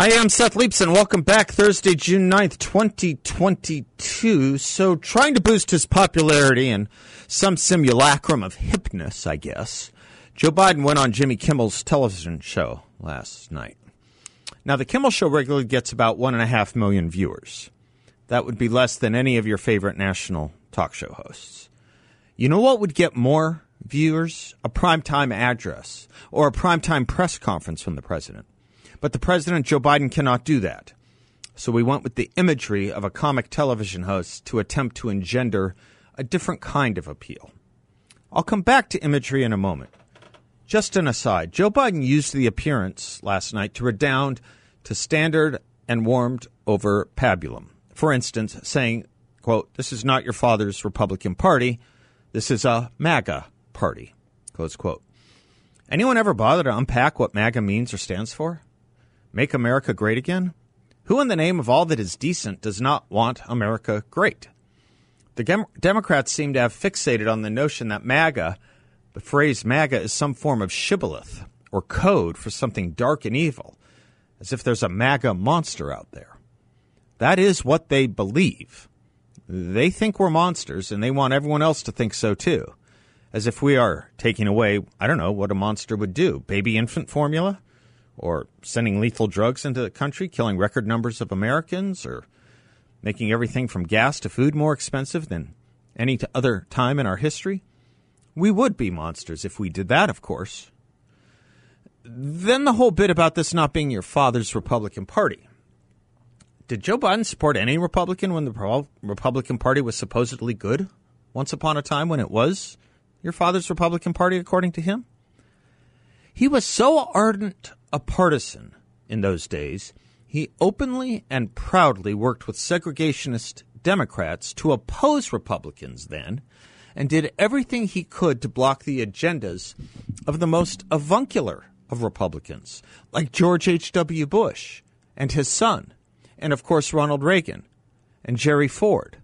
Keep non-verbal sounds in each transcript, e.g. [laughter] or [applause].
I am Seth Leibsohn. Welcome back Thursday, June 9th, 2022. So, trying to boost his popularity and some simulacrum of hipness, I guess, Joe Biden went on Jimmy Kimmel's television show last night. Now, the Kimmel show regularly gets about one and a half million viewers. That would be less than any of your favorite national talk show hosts. You know what would get more viewers? A primetime address or a primetime press conference from the president. But the president, Joe Biden, cannot do that. So we went with the imagery of a comic television host to attempt to engender a different kind of appeal. I'll come back to imagery in a moment. Just an aside Joe Biden used the appearance last night to redound to standard and warmed over pabulum. For instance, saying, quote, this is not your father's Republican Party. This is a MAGA party, close quote. Anyone ever bother to unpack what MAGA means or stands for? Make America great again? Who, in the name of all that is decent, does not want America great? The Dem- Democrats seem to have fixated on the notion that MAGA, the phrase MAGA, is some form of shibboleth or code for something dark and evil, as if there's a MAGA monster out there. That is what they believe. They think we're monsters, and they want everyone else to think so too. As if we are taking away, I don't know, what a monster would do baby infant formula? Or sending lethal drugs into the country, killing record numbers of Americans? Or making everything from gas to food more expensive than any other time in our history? We would be monsters if we did that, of course. Then the whole bit about this not being your father's Republican Party. Did Joe Biden support any Republican when the Republican Party was supposedly good once upon a time when it was your father's Republican Party, according to him? He was so ardent a partisan in those days, he openly and proudly worked with segregationist Democrats to oppose Republicans then and did everything he could to block the agendas of the most avuncular of Republicans, like George H.W. Bush and his son, and of course Ronald Reagan and Jerry Ford.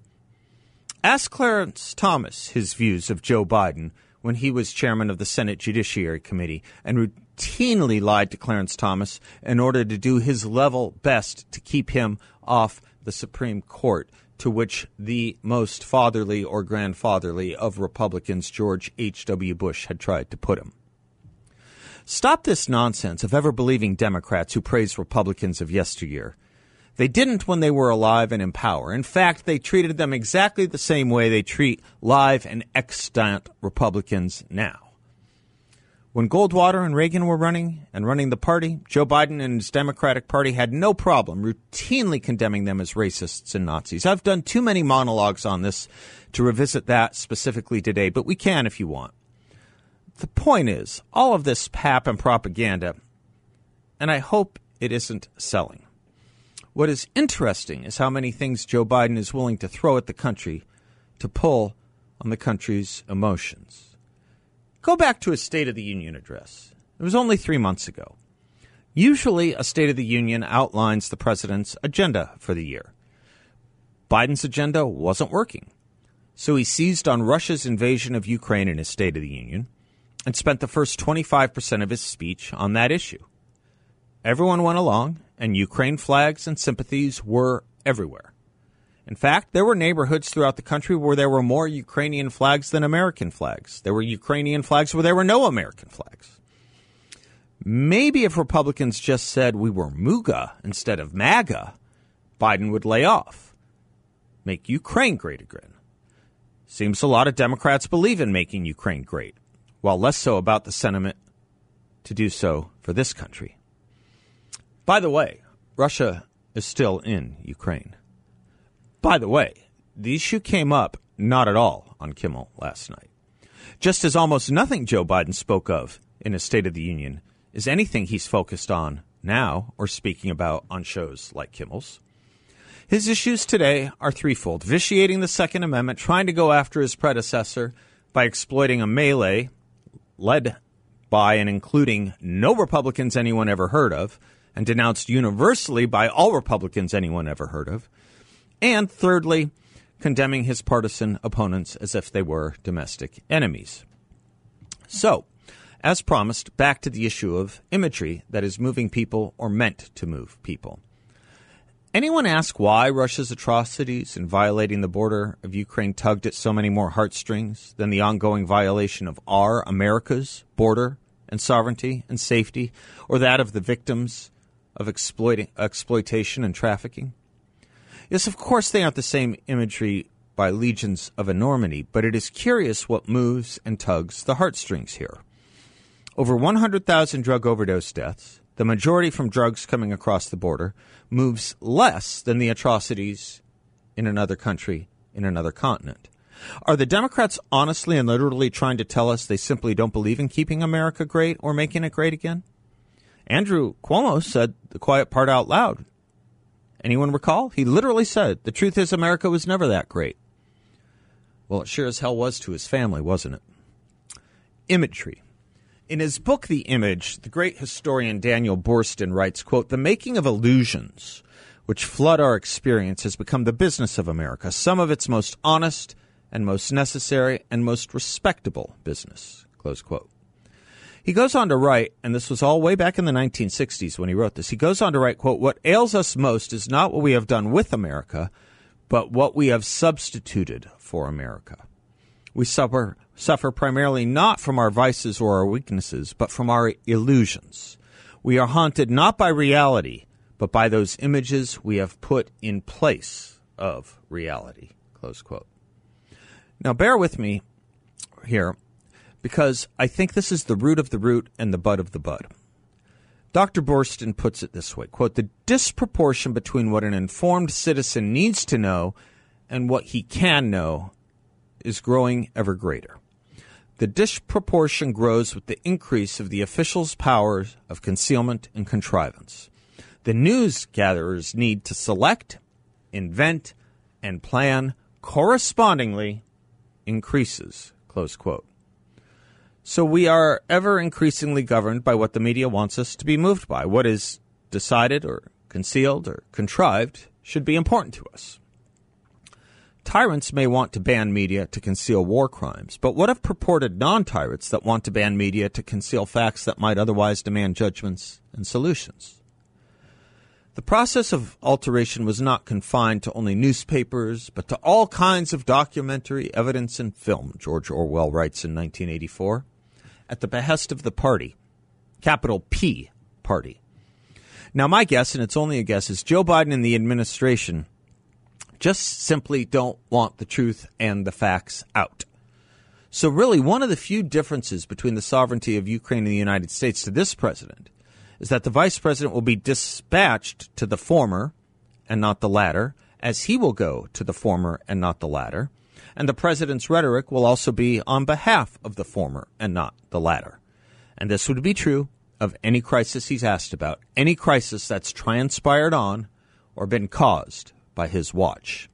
Ask Clarence Thomas his views of Joe Biden when he was chairman of the Senate Judiciary Committee and routinely lied to Clarence Thomas in order to do his level best to keep him off the Supreme Court, to which the most fatherly or grandfatherly of Republicans, George H.W. Bush, had tried to put him. Stop this nonsense of ever believing Democrats who praise Republicans of yesteryear. They didn't when they were alive and in power. In fact, they treated them exactly the same way they treat live and extant Republicans now. When Goldwater and Reagan were running and running the party, Joe Biden and his Democratic Party had no problem routinely condemning them as racists and Nazis. I've done too many monologues on this to revisit that specifically today, but we can if you want. The point is, all of this pap and propaganda, and I hope it isn't selling. What is interesting is how many things Joe Biden is willing to throw at the country to pull on the country's emotions. Go back to his State of the Union address. It was only three months ago. Usually, a State of the Union outlines the president's agenda for the year. Biden's agenda wasn't working. So he seized on Russia's invasion of Ukraine in his State of the Union and spent the first 25% of his speech on that issue. Everyone went along, and Ukraine flags and sympathies were everywhere. In fact, there were neighborhoods throughout the country where there were more Ukrainian flags than American flags. There were Ukrainian flags where there were no American flags. Maybe if Republicans just said we were MUGA instead of MAGA, Biden would lay off. Make Ukraine great again. Seems a lot of Democrats believe in making Ukraine great, while less so about the sentiment to do so for this country. By the way, Russia is still in Ukraine. By the way, the issue came up not at all on Kimmel last night. Just as almost nothing Joe Biden spoke of in his State of the Union is anything he's focused on now or speaking about on shows like Kimmel's. His issues today are threefold vitiating the Second Amendment, trying to go after his predecessor by exploiting a melee led by and including no Republicans anyone ever heard of, and denounced universally by all Republicans anyone ever heard of. And thirdly, condemning his partisan opponents as if they were domestic enemies. So, as promised, back to the issue of imagery that is moving people or meant to move people. Anyone ask why Russia's atrocities in violating the border of Ukraine tugged at so many more heartstrings than the ongoing violation of our, America's, border and sovereignty and safety, or that of the victims of exploitation and trafficking? Yes, of course, they aren't the same imagery by legions of enormity, but it is curious what moves and tugs the heartstrings here. Over 100,000 drug overdose deaths, the majority from drugs coming across the border, moves less than the atrocities in another country, in another continent. Are the Democrats honestly and literally trying to tell us they simply don't believe in keeping America great or making it great again? Andrew Cuomo said the quiet part out loud. Anyone recall? He literally said, The truth is, America was never that great. Well, it sure as hell was to his family, wasn't it? Imagery. In his book, The Image, the great historian Daniel Boorstin writes, quote, The making of illusions which flood our experience has become the business of America, some of its most honest and most necessary and most respectable business, close quote. He goes on to write, and this was all way back in the 1960s when he wrote this. He goes on to write, quote, What ails us most is not what we have done with America, but what we have substituted for America. We suffer suffer primarily not from our vices or our weaknesses, but from our illusions. We are haunted not by reality, but by those images we have put in place of reality. Close quote. Now, bear with me here because I think this is the root of the root and the bud of the bud. Dr. Boorstin puts it this way quote, the disproportion between what an informed citizen needs to know and what he can know is growing ever greater. The disproportion grows with the increase of the officials' powers of concealment and contrivance. The news gatherers need to select, invent, and plan correspondingly increases. Close quote. So we are ever increasingly governed by what the media wants us to be moved by. What is decided or concealed or contrived should be important to us. Tyrants may want to ban media to conceal war crimes, but what of purported non tyrants that want to ban media to conceal facts that might otherwise demand judgments and solutions? The process of alteration was not confined to only newspapers, but to all kinds of documentary evidence and film, George Orwell writes in 1984, at the behest of the party, capital P party. Now, my guess, and it's only a guess, is Joe Biden and the administration just simply don't want the truth and the facts out. So, really, one of the few differences between the sovereignty of Ukraine and the United States to this president is that the vice president will be dispatched to the former and not the latter, as he will go to the former and not the latter. And the president's rhetoric will also be on behalf of the former and not the latter. And this would be true of any crisis he's asked about, any crisis that's transpired on or been caused by his watch.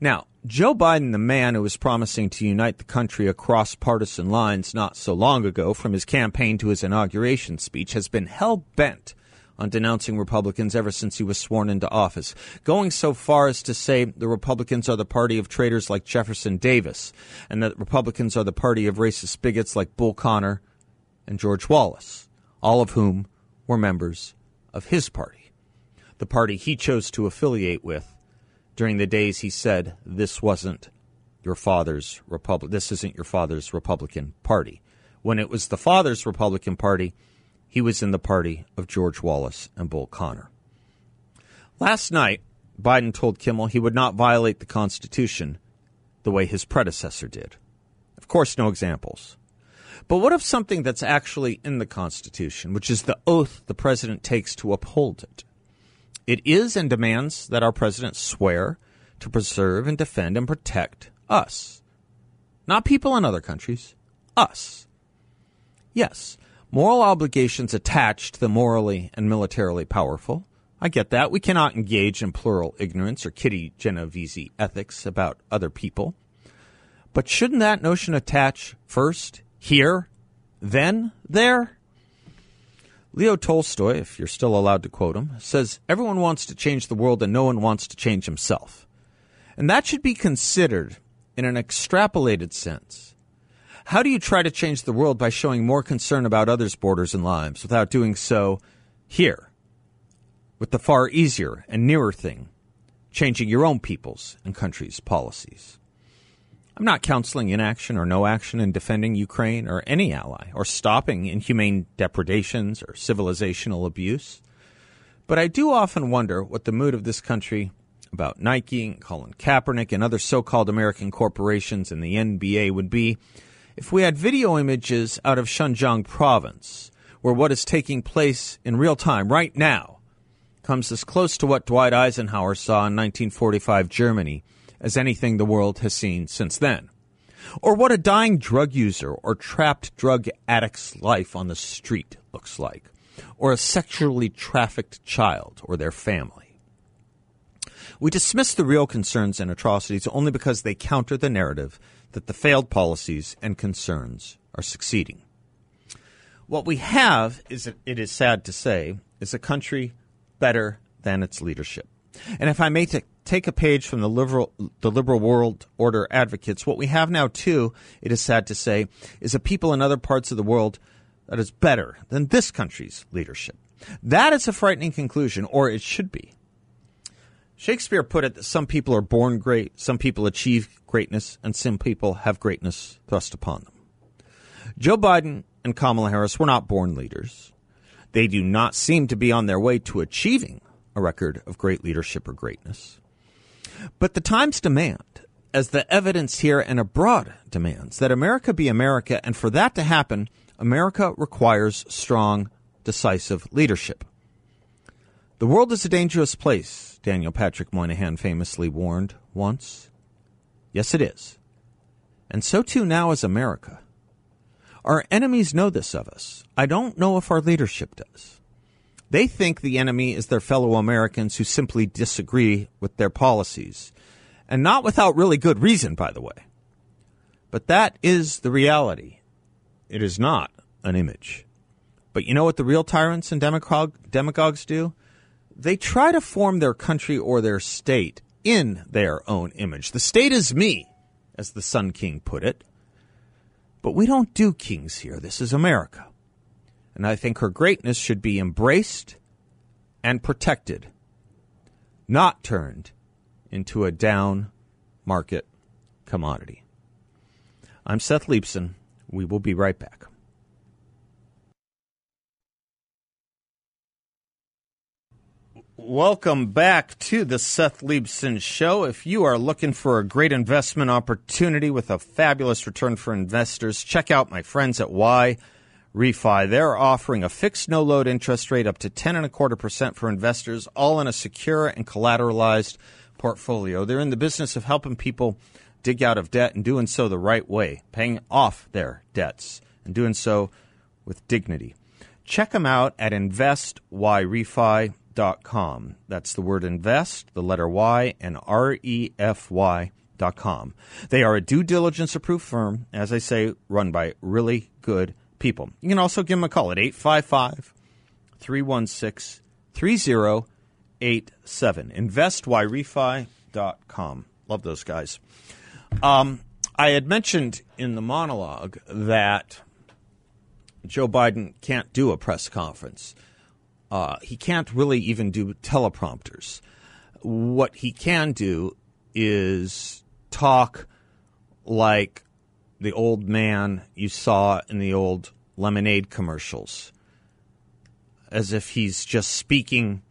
Now, Joe Biden, the man who was promising to unite the country across partisan lines not so long ago, from his campaign to his inauguration speech, has been hell bent on denouncing Republicans ever since he was sworn into office, going so far as to say the Republicans are the party of traitors like Jefferson Davis, and that Republicans are the party of racist bigots like Bull Connor and George Wallace, all of whom were members of his party the party he chose to affiliate with during the days he said this wasn't your father's republic this isn't your father's Republican Party. When it was the father's Republican Party, he was in the party of George Wallace and Bull Connor. Last night, Biden told Kimmel he would not violate the Constitution the way his predecessor did. Of course, no examples. But what if something that's actually in the Constitution, which is the oath the president takes to uphold it? It is and demands that our president swear to preserve and defend and protect us. Not people in other countries, us. Yes, Moral obligations attach to the morally and militarily powerful. I get that. We cannot engage in plural ignorance or Kitty Genovese ethics about other people. But shouldn't that notion attach first here, then there? Leo Tolstoy, if you're still allowed to quote him, says everyone wants to change the world and no one wants to change himself. And that should be considered in an extrapolated sense. How do you try to change the world by showing more concern about others' borders and lives without doing so here? with the far easier and nearer thing changing your own people's and country's policies. I'm not counseling inaction or no action in defending Ukraine or any ally or stopping inhumane depredations or civilizational abuse. But I do often wonder what the mood of this country about Nike and Colin Kaepernick and other so called American corporations and the NBA would be if we had video images out of Xinjiang province, where what is taking place in real time right now comes as close to what Dwight Eisenhower saw in 1945 Germany as anything the world has seen since then. Or what a dying drug user or trapped drug addict's life on the street looks like. Or a sexually trafficked child or their family. We dismiss the real concerns and atrocities only because they counter the narrative that the failed policies and concerns are succeeding. What we have is, it is sad to say, is a country better than its leadership. And if I may t- take a page from the liberal, the liberal world order advocates, what we have now, too, it is sad to say, is a people in other parts of the world that is better than this country's leadership. That is a frightening conclusion, or it should be. Shakespeare put it that some people are born great, some people achieve greatness, and some people have greatness thrust upon them. Joe Biden and Kamala Harris were not born leaders. They do not seem to be on their way to achieving a record of great leadership or greatness. But the times demand, as the evidence here and abroad demands, that America be America, and for that to happen, America requires strong, decisive leadership. The world is a dangerous place, Daniel Patrick Moynihan famously warned once. Yes, it is. And so too now is America. Our enemies know this of us. I don't know if our leadership does. They think the enemy is their fellow Americans who simply disagree with their policies, and not without really good reason, by the way. But that is the reality. It is not an image. But you know what the real tyrants and demagog- demagogues do? They try to form their country or their state in their own image. The state is me, as the Sun King put it. But we don't do kings here. This is America. And I think her greatness should be embraced and protected, not turned into a down market commodity. I'm Seth Leibsohn. We will be right back. Welcome back to the Seth Leibsohn Show. If you are looking for a great investment opportunity with a fabulous return for investors, check out my friends at Y Refy. They're offering a fixed no load interest rate up to ten and a quarter percent for investors, all in a secure and collateralized portfolio. They're in the business of helping people dig out of debt and doing so the right way, paying off their debts and doing so with dignity. Check them out at investYrefy.com refy.com. That's the word invest, the letter Y, and R E F Y.com. They are a due diligence approved firm, as I say, run by really good people. You can also give them a call at 855 316 3087. InvestYrefy.com. Love those guys. Um, I had mentioned in the monologue that Joe Biden can't do a press conference. Uh, he can't really even do teleprompters. What he can do is talk like the old man you saw in the old lemonade commercials, as if he's just speaking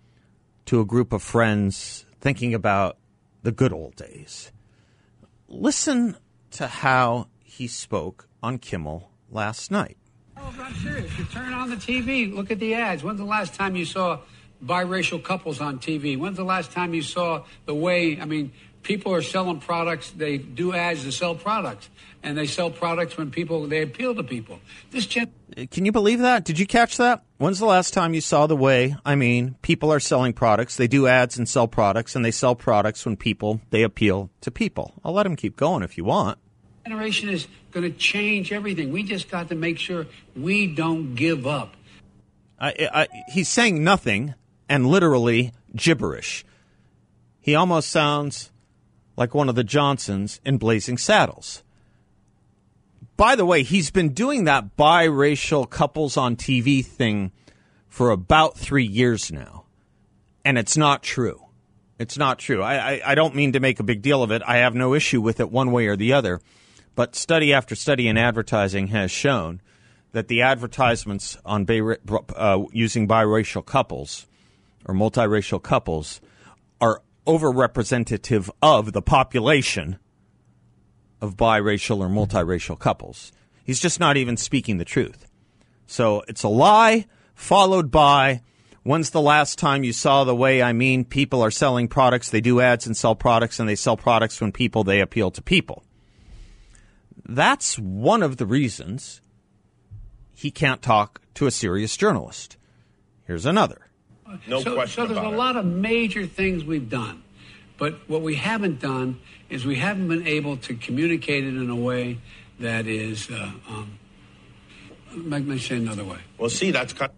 to a group of friends thinking about the good old days. Listen to how he spoke on Kimmel last night. Oh, I'm serious. You turn on the TV, look at the ads. When's the last time you saw biracial couples on TV? When's the last time you saw the way, I mean, people are selling products. They do ads to sell products, and they sell products when people they appeal to people. This gen- uh, Can you believe that? Did you catch that? When's the last time you saw the way? I mean, people are selling products. They do ads and sell products, and they sell products when people they appeal to people. I'll let him keep going if you want. Generation is going to change everything. We just got to make sure we don't give up. I, I, he's saying nothing and literally gibberish. He almost sounds like one of the Johnsons in Blazing Saddles. By the way, he's been doing that biracial couples on TV thing for about three years now, and it's not true. It's not true. I, I, I don't mean to make a big deal of it. I have no issue with it one way or the other. But study after study in advertising has shown that the advertisements on uh, using biracial couples or multiracial couples are overrepresentative of the population of biracial or multiracial couples. He's just not even speaking the truth. So it's a lie followed by when's the last time you saw the way I mean people are selling products, they do ads and sell products, and they sell products when people they appeal to people. That's one of the reasons he can't talk to a serious journalist. Here's another. No so, question so there's about a it. lot of major things we've done, but what we haven't done is we haven't been able to communicate it in a way that is. Uh, um, let me say another way. Well, see, that's kind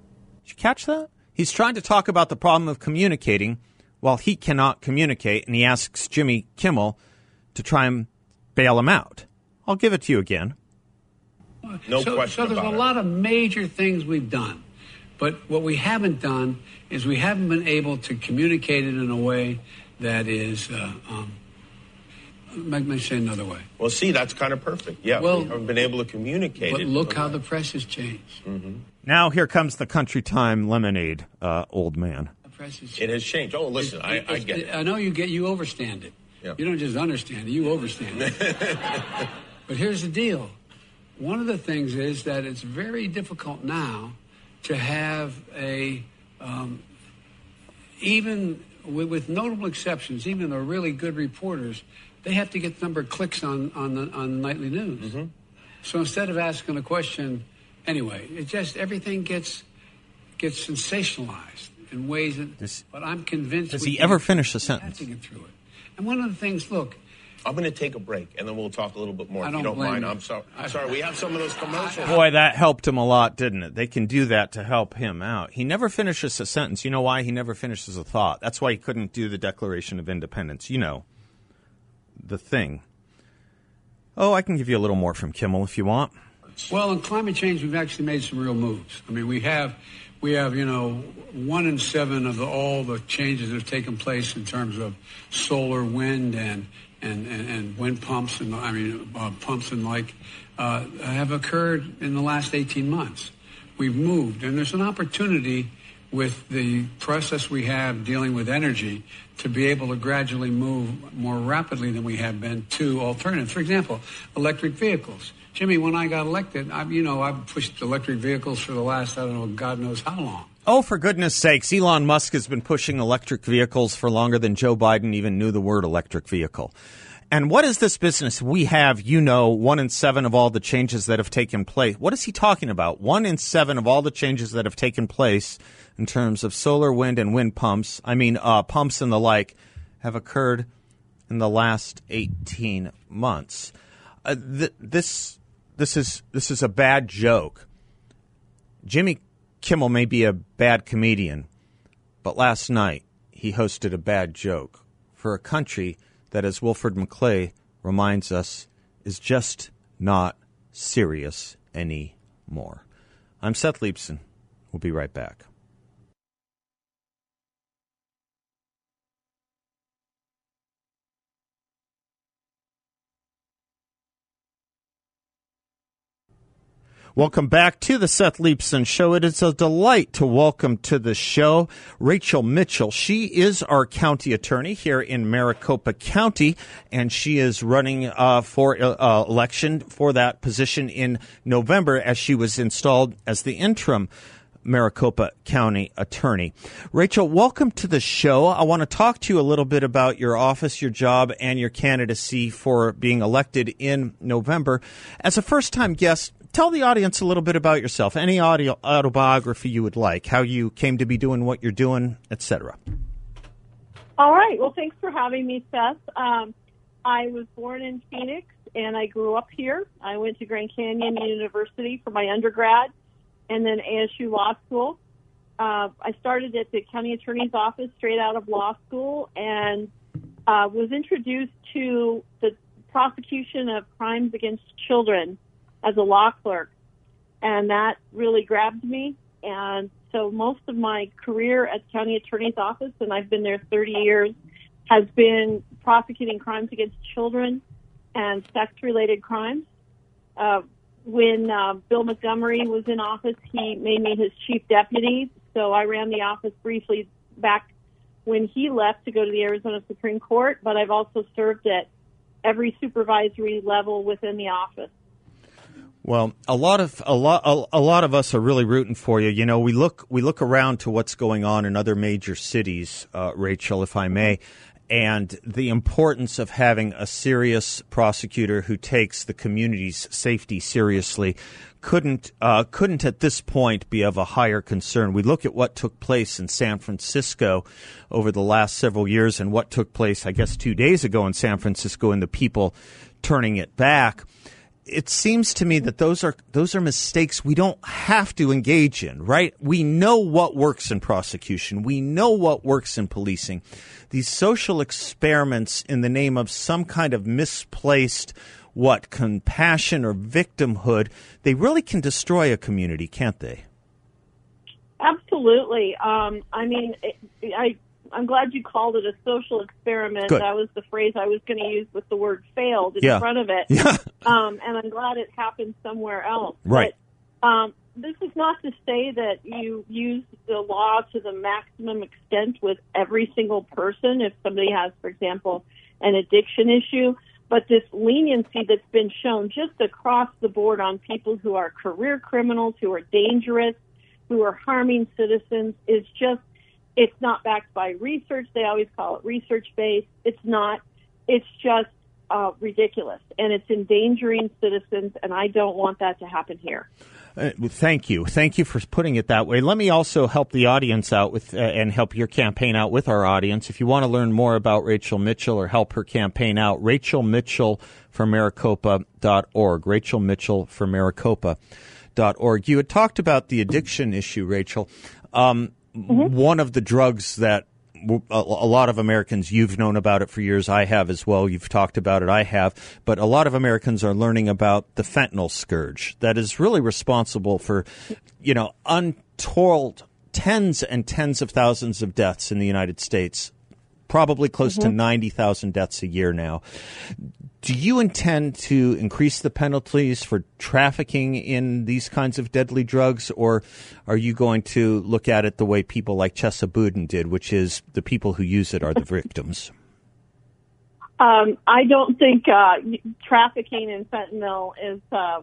Did you catch that? He's trying to talk about the problem of communicating while he cannot communicate, and he asks Jimmy Kimmel to try and bail him out. I'll give it to you again. no so, question so there's about a it. lot of major things we've done, but what we haven't done is we haven't been able to communicate it in a way that is. Uh, um, let me say another way. Well, see, that's kind of perfect. Yeah, Well, we haven't been able to communicate But it. look how the press has changed. Now here comes the country time lemonade, uh, old man. The press has changed. It has changed. Oh, listen, I, I get it. I know you get you overstand it. Yeah. You don't just understand it; you overstand it. [laughs] but here's the deal: one of the things is that it's very difficult now to have a um, even with, with notable exceptions, even the really good reporters, they have to get the number of clicks on on the on the nightly news. Mm-hmm. So instead of asking a question, anyway, it just everything gets gets sensationalized in ways that. Does- but I'm convinced. does he ever finish a sentence? through it. And one of the things, look, I'm going to take a break, and then we'll talk a little bit more I if don't you don't blame mind. you. I'm sorry. I'm sorry. We have some of those commercials. Boy, that helped him a lot, didn't it? They can do that to help him out. He never finishes a sentence. You know why? He never finishes a thought. That's why he couldn't do the Declaration of Independence. You know, the thing. Oh, I can give you a little more from Kimmel if you want. well, on climate change, we've actually made some real moves. I mean, we have, we have, you know, one in seven of the, all the changes that have taken place in terms of solar, wind, and and, and, and wind pumps, and I mean, uh, pumps and like, uh, have occurred in the last 18 months. We've moved, and there's an opportunity with the process we have dealing with energy to be able to gradually move more rapidly than we have been to alternatives. For example, electric vehicles. Jimmy, when I got elected, I, you know, I've pushed electric vehicles for the last, I don't know, God knows how long. Oh, for goodness sakes, Elon Musk has been pushing electric vehicles for longer than Joe Biden even knew the word electric vehicle. And what is this business? We have, you know, one in seven of all the changes that have taken place. What is he talking about? One in seven of all the changes that have taken place in terms of solar, wind, and wind pumps, I mean, uh, pumps and the like, have occurred in the last 18 months. Uh, th- this, this, is, this is a bad joke. Jimmy Kimmel may be a bad comedian, but last night he hosted a bad joke for a country that, as Wilfred McClay reminds us, is just not serious anymore. I'm Seth Leibsohn. We'll be right back. Welcome back to the Seth Leibsohn Show. It is a delight to welcome to the show Rachel Mitchell. She is our county attorney here in Maricopa County, and she is running uh, for uh, election for that position in November as she was installed as the interim Maricopa County Attorney. Rachel, welcome to the show. I want to talk to you a little bit about your office, your job, and your candidacy for being elected in November. As a first time guest, tell the audience a little bit about yourself, any audio, autobiography you would like, how you came to be doing what you're doing, etc. All right. Well, thanks for having me, Seth. Um, I was born in Phoenix and I grew up here. I went to Grand Canyon University for my undergrad and then ASU Law School. Uh, I started at the county attorney's office straight out of law school and uh, was introduced to the prosecution of crimes against children as a law clerk. And that really grabbed me. And so most of my career at the county attorney's office, and I've been there 30 years, has been prosecuting crimes against children and sex related crimes. Uh, when uh, Bill Montgomery was in office, he made me his chief deputy. So I ran the office briefly back when he left to go to the Arizona Supreme Court, but I've also served at every supervisory level within the office. Well, a lot of a lot a, lot of us are really rooting for you. You know, we look we look around to what's going on in other major cities, uh, Rachel, if I may, and the importance of having a serious prosecutor who takes the community's safety seriously couldn't uh, couldn't at this point be of a higher concern. We look at what took place in San Francisco over the last several years, and what took place, I guess, two days ago in San Francisco, and the people turning it back it seems to me that those are those are mistakes we don't have to engage in, right? We know what works in prosecution. We know what works in policing. These social experiments in the name of some kind of misplaced what compassion or victimhood, they really can destroy a community, can't they? Absolutely. Um, I mean, I I'm glad you called it a social experiment. Good. That was the phrase I was going to use with the word failed in yeah. front of it. Yeah. [laughs] Um, and I'm glad it happened somewhere else. Right. But, um, this is not to say that you use the law to the maximum extent with every single person. If somebody has, for example, an addiction issue, but this leniency that's been shown just across the board on people who are career criminals, who are dangerous, who are harming citizens is just it's not backed by research. They always call it research based. It's not. It's just uh, ridiculous, and it's endangering citizens. And I don't want that to happen here. Uh, thank you. Thank you for putting it that way. Let me also help the audience out with uh, and help your campaign out with our audience. If you want to learn more about Rachel Mitchell or help her campaign out, Rachel Mitchell for Maricopa.org. Rachel Mitchell for Maricopa.org. You had talked about the addiction issue, Rachel. Um, mm-hmm. one of the drugs that a lot of Americans, you've known about it for years. I have as well. You've talked about it. I have. But a lot of Americans are learning about the fentanyl scourge that is really responsible for, you know, untold tens and tens of thousands of deaths in the United States. Probably close mm-hmm. to 90,000 deaths a year now. Do you intend to increase the penalties for trafficking in these kinds of deadly drugs, or are you going to look at it the way people like Chesa Boudin did, which is the people who use it are the victims? Um, I don't think uh, trafficking in fentanyl is uh,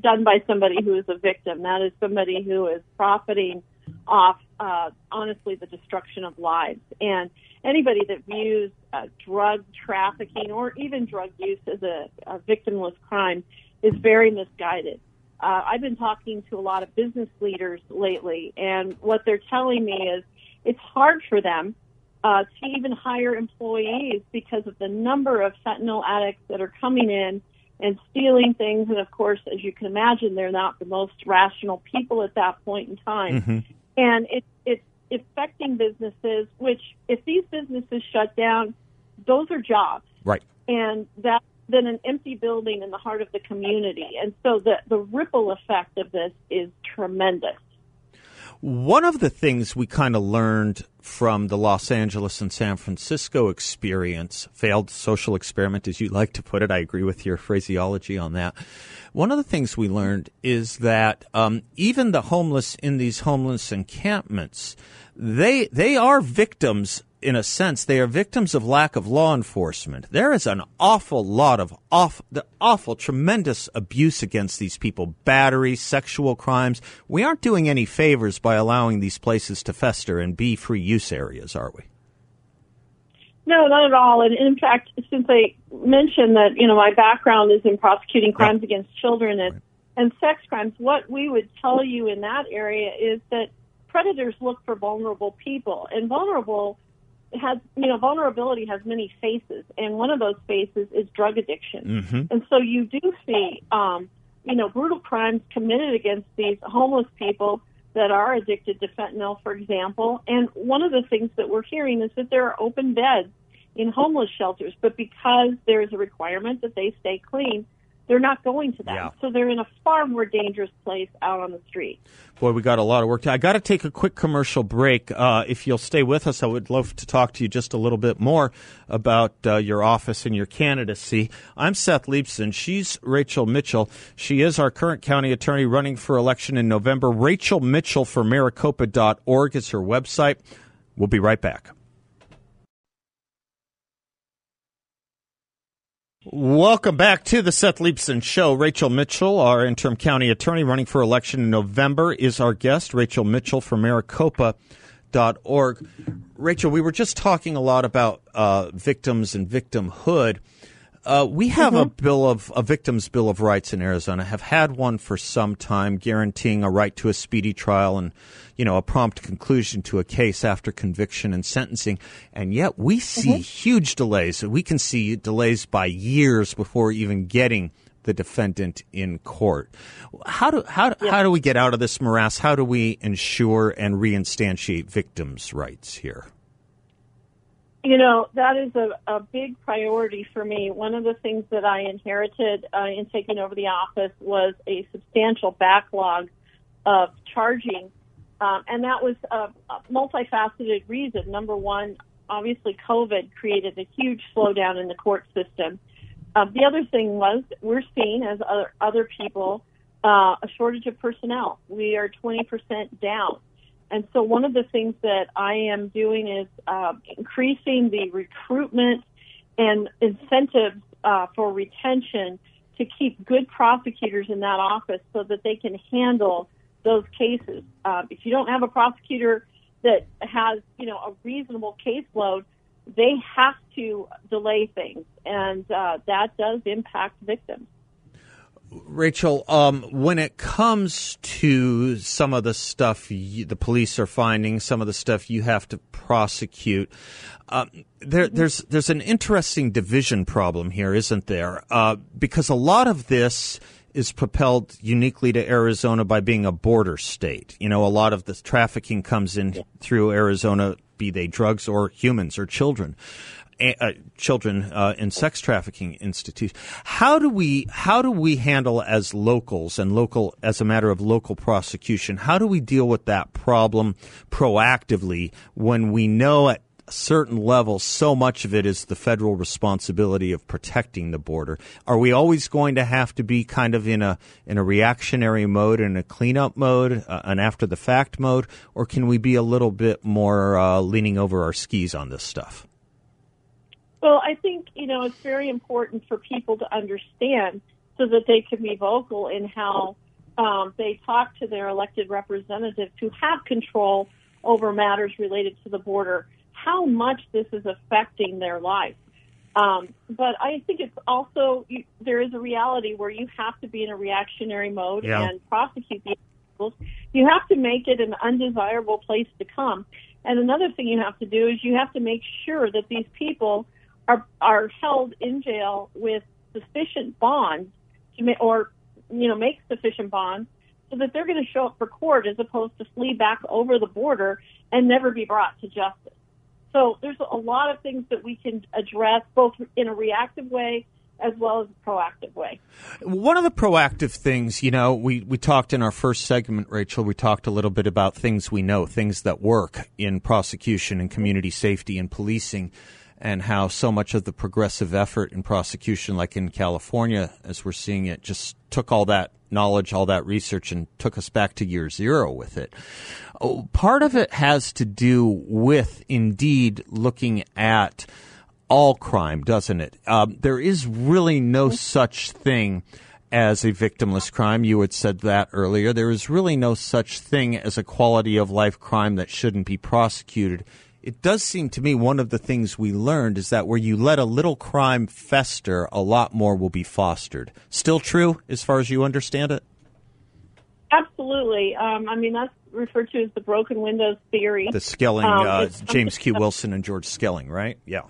done by somebody who is a victim. That is somebody who is profiting off, uh, honestly, the destruction of lives. And anybody that views uh, drug trafficking or even drug use as a, a victimless crime is very misguided. Uh, I've been talking to a lot of business leaders lately, and what they're telling me is it's hard for them uh, to even hire employees because of the number of fentanyl addicts that are coming in and stealing things. And of course, as you can imagine, they're not the most rational people at that point in time. Mm-hmm. And it, it's affecting businesses, which if these businesses shut down, those are jobs. Right. And that's then an empty building in the heart of the community. And so the, the ripple effect of this is tremendous. One of the things we kind of learned from the Los Angeles and San Francisco experience, failed social experiment, as you like to put it, I agree with your phraseology on that. One of the things we learned is that um, even the homeless in these homeless encampments, they they are victims in a sense, they are victims of lack of law enforcement. There is an awful lot of awful, the awful, tremendous abuse against these people, battery, sexual crimes. We aren't doing any favors by allowing these places to fester and be free use areas, are we? No, not at all. And in fact, since I mentioned that, you know, my background is in prosecuting crimes yeah. against children and, right. and sex crimes, what we would tell you in that area is that predators look for vulnerable people, and vulnerable has you know vulnerability has many faces, and one of those faces is drug addiction. Mm-hmm. And so you do see um, you know brutal crimes committed against these homeless people that are addicted to fentanyl, for example. And one of the things that we're hearing is that there are open beds in homeless shelters, but because there is a requirement that they stay clean, they're not going to that. Yeah. So they're in a far more dangerous place out on the street. Boy, we got a lot of work to. I got to take a quick commercial break. Uh, if you'll stay with us, I would love to talk to you just a little bit more about uh, your office and your candidacy. I'm Seth Leibsohn. She's Rachel Mitchell. She is our current county attorney running for election in November. Rachel Mitchell for Maricopa.org is her website. We'll be right back. Welcome back to the Seth Leibsohn Show. Rachel Mitchell, our interim county attorney running for election in November, is our guest. Rachel Mitchell from Maricopa.org. Rachel, we were just talking a lot about uh, victims and victimhood. Uh, we have mm-hmm. a bill of a victim's bill of rights in Arizona. Have had one for some time, guaranteeing a right to a speedy trial and you know a prompt conclusion to a case after conviction and sentencing. And yet we see mm-hmm. huge delays. We can see delays by years before even getting the defendant in court. How do how yeah. how do we get out of this morass? How do we ensure and reinstantiate victims' rights here? You know, that is a, a big priority for me. One of the things that I inherited uh, in taking over the office was a substantial backlog of charging. Um, and that was a, a multifaceted reason. Number one, obviously, COVID created a huge slowdown in the court system. Uh, the other thing was we're seeing, as other, other people, uh, a shortage of personnel. We are 20% down. And so one of the things that I am doing is uh, increasing the recruitment and incentives uh, for retention to keep good prosecutors in that office so that they can handle those cases. Uh, if you don't have a prosecutor that has, you know, a reasonable caseload, they have to delay things, and uh, that does impact victims. Rachel, um, when it comes to some of the stuff you, the police are finding, some of the stuff you have to prosecute, uh, there, there's there's an interesting division problem here, isn't there? Uh, because a lot of this is propelled uniquely to Arizona by being a border state. You know, a lot of the trafficking comes in through Arizona, be they drugs or humans or children uh, children uh, in sex trafficking institutions. How do we how do we handle as locals and local as a matter of local prosecution? How do we deal with that problem proactively when we know at a certain level so much of it is the federal responsibility of protecting the border? Are we always going to have to be kind of in a in a reactionary mode in a cleanup mode, uh, an after the fact mode, or can we be a little bit more uh, leaning over our skis on this stuff? Well, I think, you know, it's very important for people to understand so that they can be vocal in how um, they talk to their elected representatives who have control over matters related to the border, how much this is affecting their life. Um, but I think it's also, you, there is a reality where you have to be in a reactionary mode yeah. and prosecute these people. You have to make it an undesirable place to come. And another thing you have to do is you have to make sure that these people are are held in jail with sufficient bonds to ma- or you know make sufficient bonds so that they're going to show up for court as opposed to flee back over the border and never be brought to justice. So there's a lot of things that we can address both in a reactive way as well as a proactive way. One of the proactive things, you know, we, we talked in our first segment, Rachel, we talked a little bit about things we know, things that work in prosecution and community safety and policing. And how so much of the progressive effort in prosecution, like in California, as we're seeing it, just took all that knowledge, all that research, and took us back to year zero with it. Oh, part of it has to do with indeed looking at all crime, doesn't it? Um, there is really no such thing as a victimless crime. You had said that earlier. There is really no such thing as a quality of life crime that shouldn't be prosecuted. It does seem to me one of the things we learned is that where you let a little crime fester, a lot more will be fostered. Still true as far as you understand it? Absolutely. Um, I mean, that's referred to as the broken windows theory. The Skilling, Um, uh, James Q. Wilson and George Kelling, right? Yeah.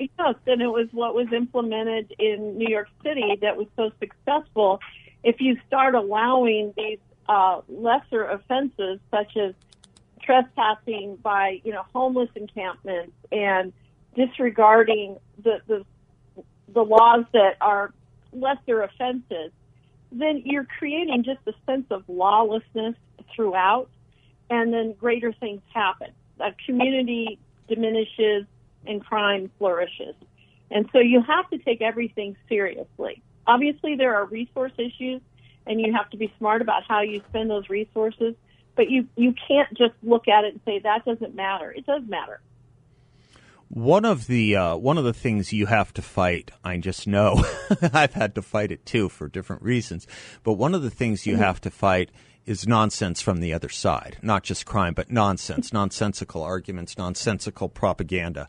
Yes, and it was what was implemented in New York City that was so successful. If you start allowing these uh, lesser offenses, such as trespassing by you know homeless encampments and disregarding the the, the laws that are lesser offenses, then you're creating just a sense of lawlessness throughout, and then greater things happen. A community diminishes and crime flourishes. And so you have to take everything seriously. Obviously, there are resource issues, and you have to be smart about how you spend those resources. But you you can't just look at it and say that doesn't matter. It does matter. One of the uh, one of the things you have to fight, I just know, [laughs] I've had to fight it too for different reasons. But one of the things you have to fight is nonsense from the other side, not just crime, but nonsense, nonsensical arguments, nonsensical propaganda.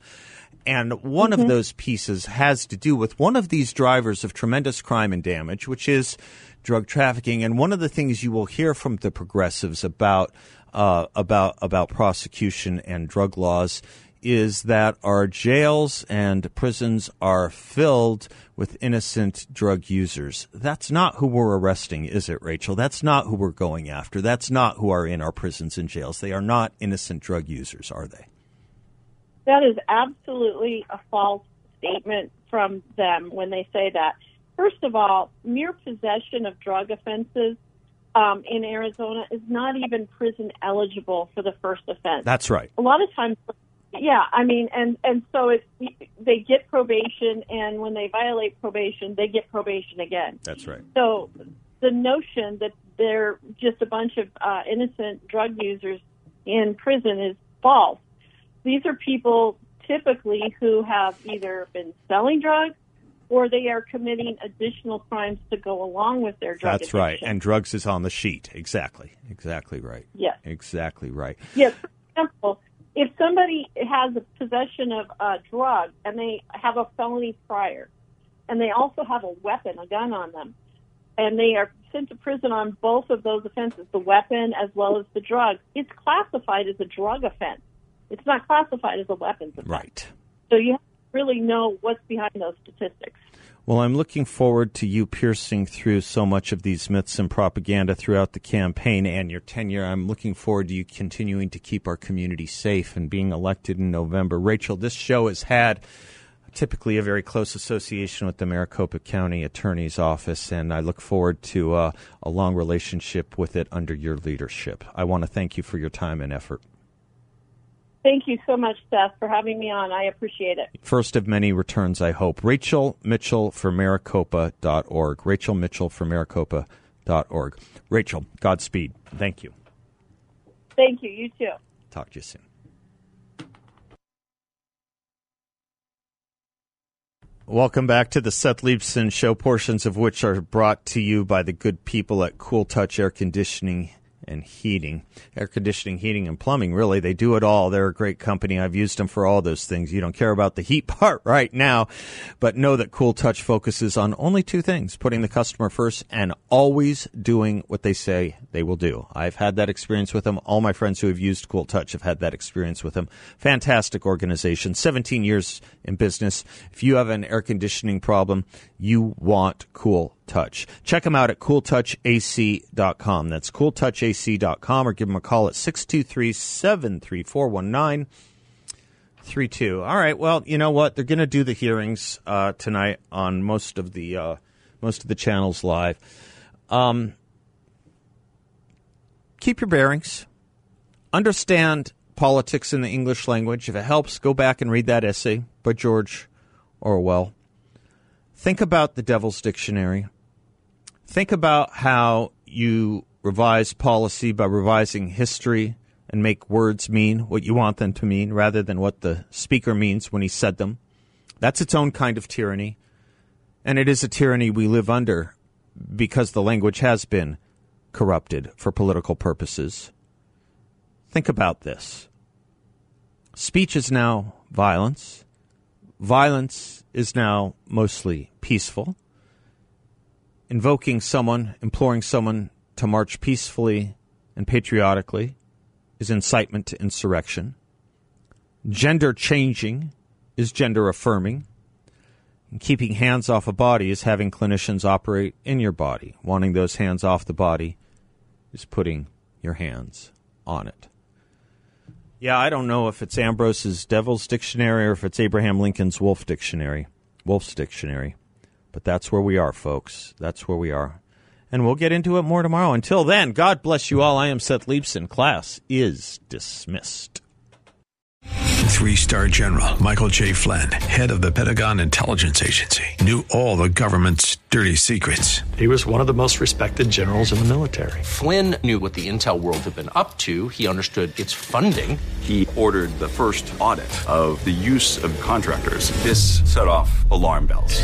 And one of those pieces has to do with one of these drivers of tremendous crime and damage, which is drug trafficking. And one of the things you will hear from the progressives about uh, about about prosecution and drug laws is that our jails and prisons are filled with innocent drug users. That's not who we're arresting, is it, Rachel? That's not who we're going after. That's not who are in our prisons and jails. They are not innocent drug users, are they? That is absolutely a false statement from them when they say that. First of all, mere possession of drug offenses um, in Arizona is not even prison eligible for the first offense. That's right. a lot of times yeah i mean and and so it they get probation and when they violate probation they get probation again That's right. so the notion that they're just a bunch of uh, innocent drug users in prison is false these are people typically who have either been selling drugs or they are committing additional crimes to go along with their drug That's right. And drugs is on the sheet. Exactly. Exactly right. Yes. Exactly right. Yes, for example, if somebody has a possession of a drug and they have a felony prior, and they also have a weapon, a gun on them, and they are sent to prison on both of those offenses, the weapon as well as the drug, it's classified as a drug offense. It's not classified as a weapons offense. Right. So you have to really know what's behind those statistics. Well, I'm looking forward to you piercing through so much of these myths and propaganda throughout the campaign and your tenure. I'm looking forward to you continuing to keep our community safe and being elected in November. Rachel, this show has had typically a very close association with the Maricopa County Attorney's Office, and I look forward to uh, a long relationship with it under your leadership. I want to thank you for your time and effort. Thank you so much, Seth, for having me on. I appreciate it. First of many returns, I hope. Rachel Mitchell for Maricopa.org. Rachel Mitchell for Maricopa.org. Rachel, Godspeed. Thank you. Thank you. You too. Talk to you soon. Welcome back to the Seth Leibsohn Show, portions of which are brought to you by the good people at Cool Touch Air Conditioning and Heating. Air conditioning, heating, and plumbing, really. They do it all. They're a great company. I've used them for all those things. You don't care about the heat [laughs] part right now, but know that Cool Touch focuses on only two things putting the customer first and always doing what they say they will do. I've had that experience with them. All my friends who have used Cool Touch have had that experience with them. Fantastic organization, 17 years in business. If you have an air conditioning problem, you want Cool Touch. Check them out at cooltouchac.com. That's cooltouchac.com or give them a call at 623 734 1932. All right. Well, you know what? They're going to do the hearings uh, tonight on most of the uh, most of the channels live. Um, keep your bearings. Understand Politics in the English Language. If it helps, go back and read that essay by George Orwell. Think about the Devil's Dictionary. Think about how you revise policy by revising history and make words mean what you want them to mean rather than what the speaker means when he said them. That's its own kind of tyranny. And it is a tyranny we live under because the language has been corrupted for political purposes. Think about this. Speech is now violence. Violence is now mostly peaceful. Invoking someone, imploring someone to march peacefully and patriotically is incitement to insurrection. Gender changing is gender affirming. And keeping hands off a body is having clinicians operate in your body. Wanting those hands off the body is putting your hands on it. Yeah, I don't know if it's Ambrose's Devil's Dictionary or if it's Abraham Lincoln's Wolf Dictionary, Wolf's Dictionary. But that's where we are, folks. That's where we are and we'll get into it more tomorrow. Until then, God bless you all. I am Seth Leibsohn. Class is dismissed. Three star general Michael J. Flynn, head of the Pentagon Intelligence Agency, knew all the government's dirty secrets. He was one of the most respected generals in the military. Flynn knew what the intel world had been up to, he understood its funding. He ordered the first audit of the use of contractors. This set off alarm bells.